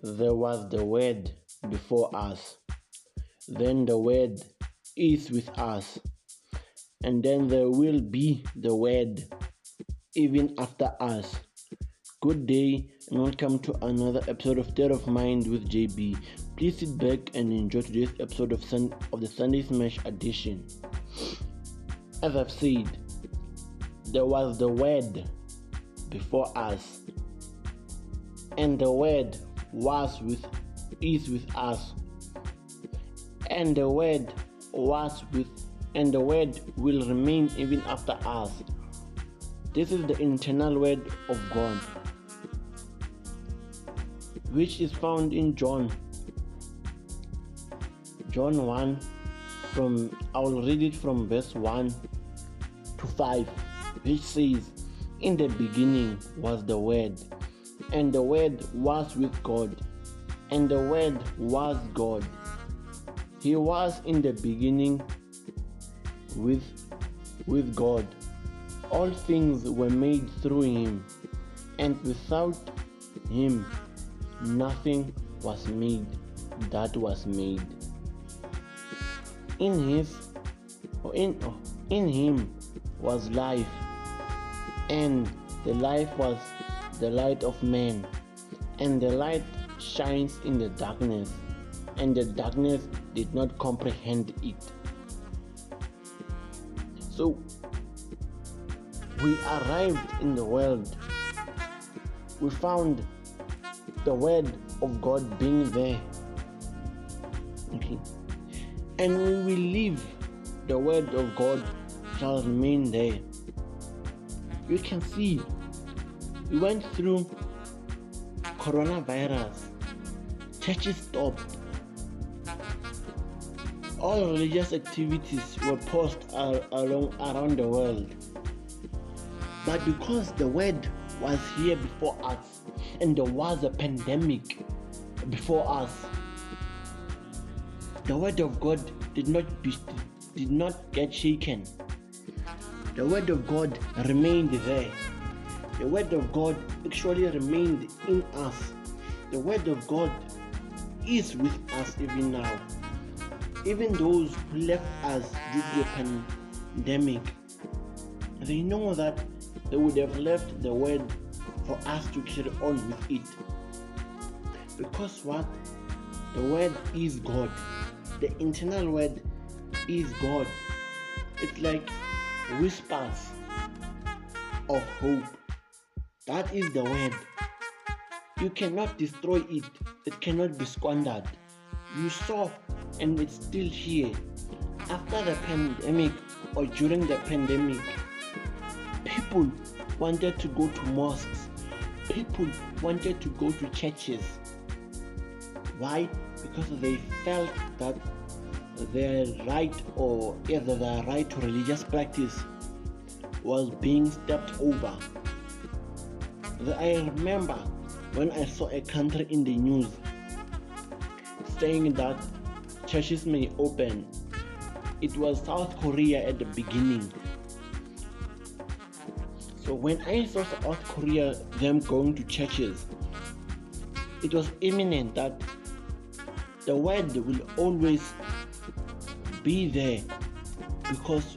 There was the Word before us, then the Word is with us, and then there will be the Word even after us. Good day and welcome to another episode of State of Mind with JB. Please sit back and enjoy today's episode of, Sun- of the Sunday Smash edition. As I've said, there was the Word before us, and the Word was with is with us, and the Word was with, and the Word will remain even after us. This is the internal Word of God, which is found in John. John 1 from I will read it from verse 1 to 5 which says in the beginning was the word and the word was with God and the word was God. He was in the beginning with with God. All things were made through him and without him nothing was made that was made. In his in in him was life and the life was the light of man and the light shines in the darkness and the darkness did not comprehend it. So we arrived in the world. We found the word of god being there. Okay and we leave the word of god shall remain there. You can see we went through coronavirus churches stopped. All religious activities were paused along around the world. But because the word was here before us and there was a pandemic before us the word of god did not be, did not get shaken. The word of god remained there the word of god actually remained in us. The word of god is with us even now. Even those who left us due to the pandemic they know that they would have left the word for us to carry on with it. Because what? The word is god. The internal word is god. It's like whispers of hope that is the word. You cannot destroy it. It cannot be squandered. You saw and it's still here. After the pandemic or during the pandemic people wanted to go to mosques. People wanted to go to churches. Why? Because they felt that their right or either their right to religious practice was being stepped over i remember when i saw a country in the news saying that churches may open. It was south korea at the beginning. So when I saw South Korea them going to churches, it was imminent that the word will always be there because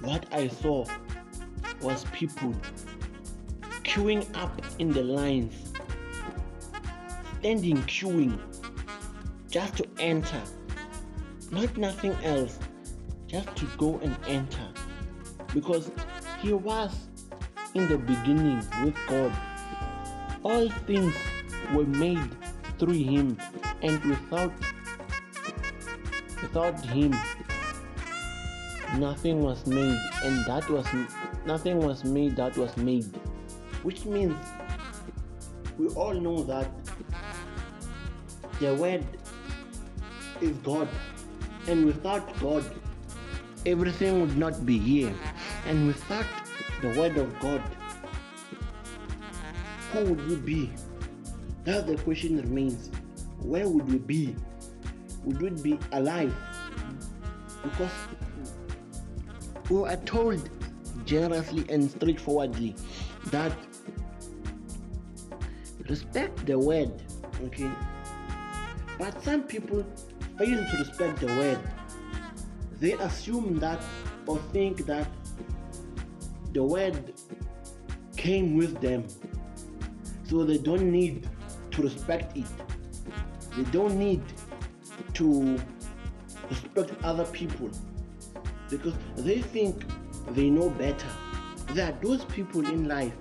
what I saw was people queuing up in the lines, standing queuing just to enter, not nothing else, just to go and enter. Because he was in the beginning with God. All things were made through him and without without him nothing was made. And that was nothing was made that was made which means we all know that the word is God and without God everything would not be here and without the word of God, who would we be? Now the question remains where would we be? Would we be alive? Because we are told generously and straightforwardly that respect the word Okay. But some people fail to respect the word. They assume that or think that the word came with them. So they don't need to respect it. They don't need to respect other people because they think they know better. There are those people in life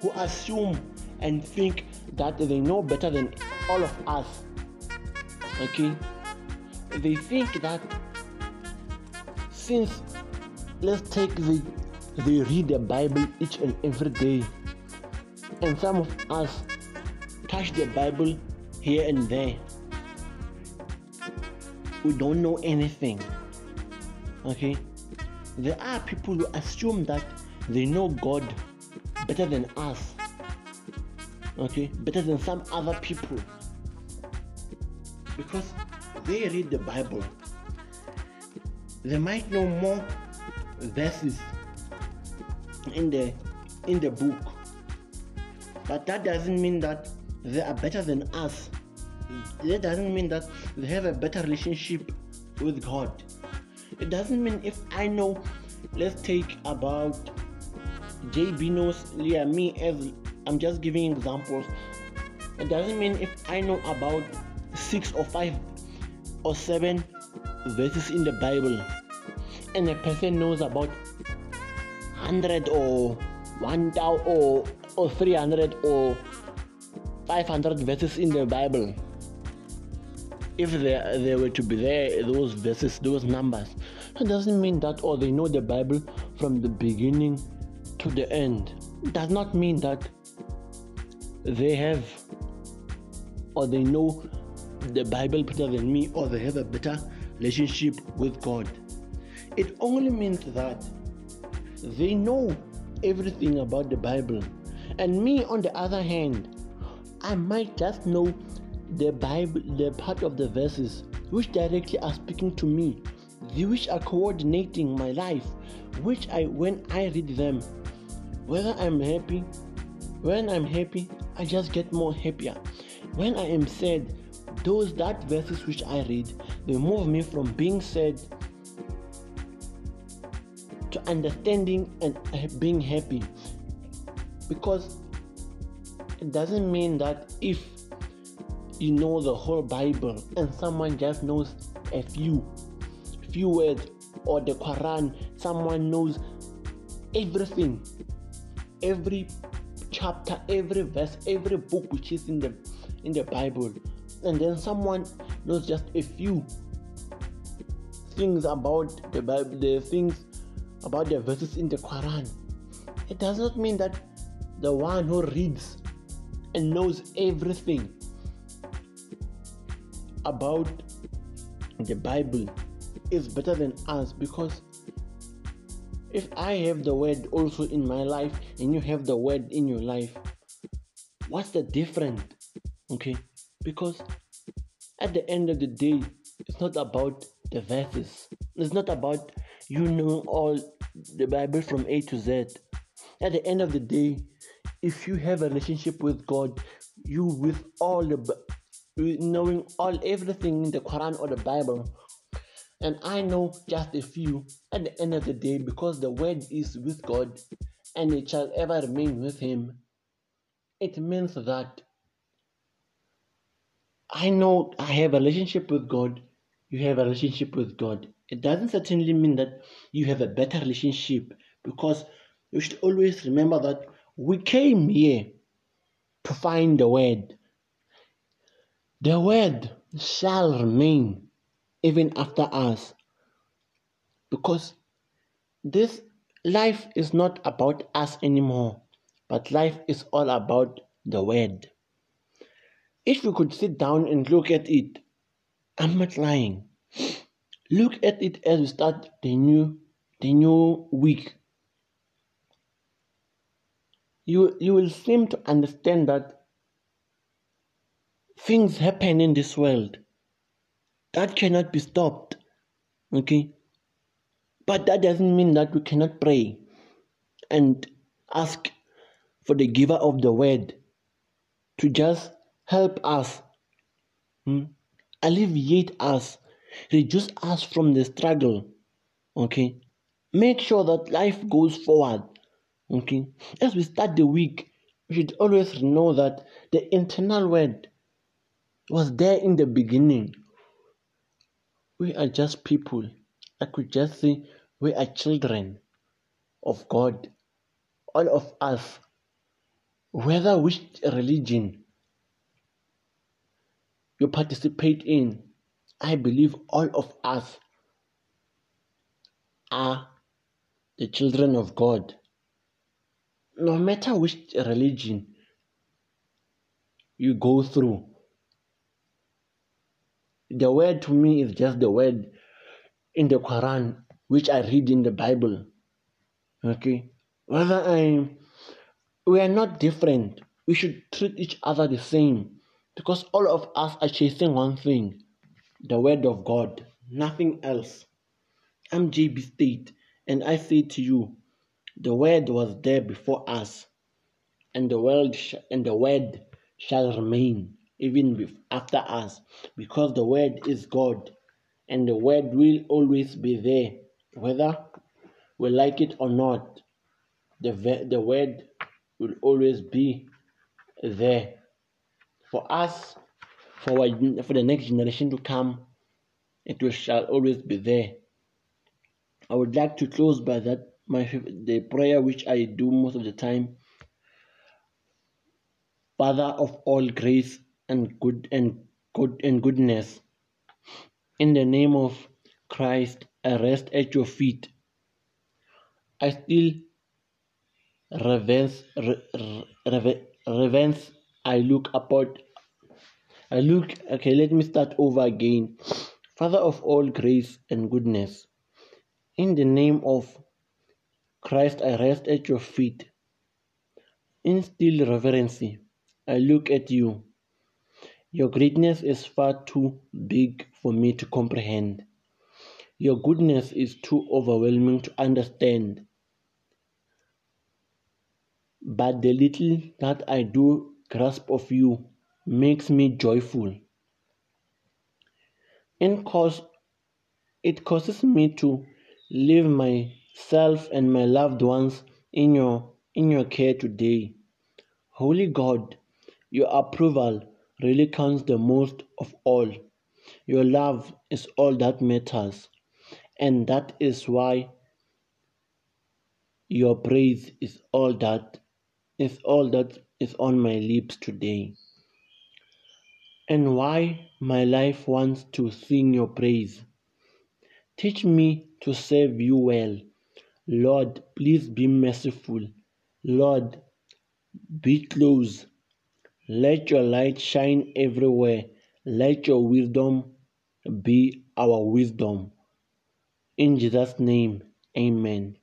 who assume and think that they know better than all of us. Okay? They think that since let's take the they read the Bible each and every day, and some of us touch the Bible here and there. We don't know anything. Okay? There are people who assume that they know God better than us. Okay? Better than some other people. Because they read the Bible. They might know more verses in the in the book. But that doesn't mean that they are better than us. That doesn't mean that they have a better relationship with God. It doesn't mean if I know, let's take about JB knows Leah, me as I'm just giving examples. It doesn't mean if I know about six or five or seven verses in the Bible and a person knows about 100 or 1000 or, or 300 or 500 verses in the Bible. If they, there were to be there, those verses, those numbers, that doesn't mean that or oh, they know the Bible from the beginning to the end. It does not mean that they have or they know the Bible better than me or they have a better relationship with God. It only means that they know everything about the Bible. And me, on the other hand, I might just know the Bible, the part of the verses which directly are speaking to me, which are coordinating my life, which I, when I read them, whether I'm happy, when I'm happy, I just get more happier. When I am sad, those that verses which I read, they move me from being sad to understanding and being happy because it doesn't mean that if you know the whole bible and someone just knows a few few words or the quran someone knows everything every chapter every verse every book which is in the in the bible and then someone knows just a few things about the bible the things about the verses in the Quran. It does not mean that the one who reads and knows everything about the Bible is better than us because if I have the word also in my life and you have the word in your life, what's the difference? Okay, because at the end of the day, it's not about the verses, it's not about you know all the Bible from A to Z. At the end of the day, if you have a relationship with God, you with all the knowing all everything in the Quran or the Bible, and I know just a few. At the end of the day, because the word is with God, and it shall ever remain with Him, it means that I know I have a relationship with God. You have a relationship with God it doesn't certainly mean that you have a better relationship because you should always remember that we came here to find the word. The word shall remain even after us because this life is not about us anymore, but life is all about the word. If we could sit down and look at it, I'm not lying Look at it as we start the new the new week. You you will seem to understand that things happen in this world that cannot be stopped. Okay? But that doesn't mean that we cannot pray and ask for the giver of the word to just help us, hmm? alleviate us, reduce us from the struggle. Okay, make sure that life goes forward. Okay, as we start the week, we should always know that the internal word was there in the beginning. We are just people. I could just say we are children of God. All of us, whether which religion you participate in, I believe all of us are the children of God. No matter which religion you go through, the word to me is just the word in the Quran which I read in the Bible. Okay? Whether I we are not different. We should treat each other the same. Because all of us are chasing one thing the word of God, nothing else. I'm JB State, and I say to you, the word was there before us, and the world sh- and the word shall remain even after us, because the word is God, and the word will always be there, whether we like it or not. The the word will always be there for us, for for the next generation to come. It will shall always be there. I would like to close by that my the prayer which I do most of the time. Father of all grace and good and good and goodness, in the name of Christ, I rest at your feet. I still reverence. I look upon. I look. Okay, let me start over again. Father of all grace and goodness, in the name of Christ, I rest at your feet. In still I look at you. Your greatness is far too big for me to comprehend. Your goodness is too overwhelming to understand. But the little that I do grasp of you makes me joyful. In cause, it causes me to leave myself and my loved ones in your in your care today. Holy God, your approval really counts the most of all. Your love is all that matters, and that is why your praise is all that is all that is on my lips today. And why my life wants to sing your praise. Teach me to serve you well. Lord, please be merciful. Lord, be close. Let your light shine everywhere. Let your wisdom be our wisdom. In Jesus' name, amen.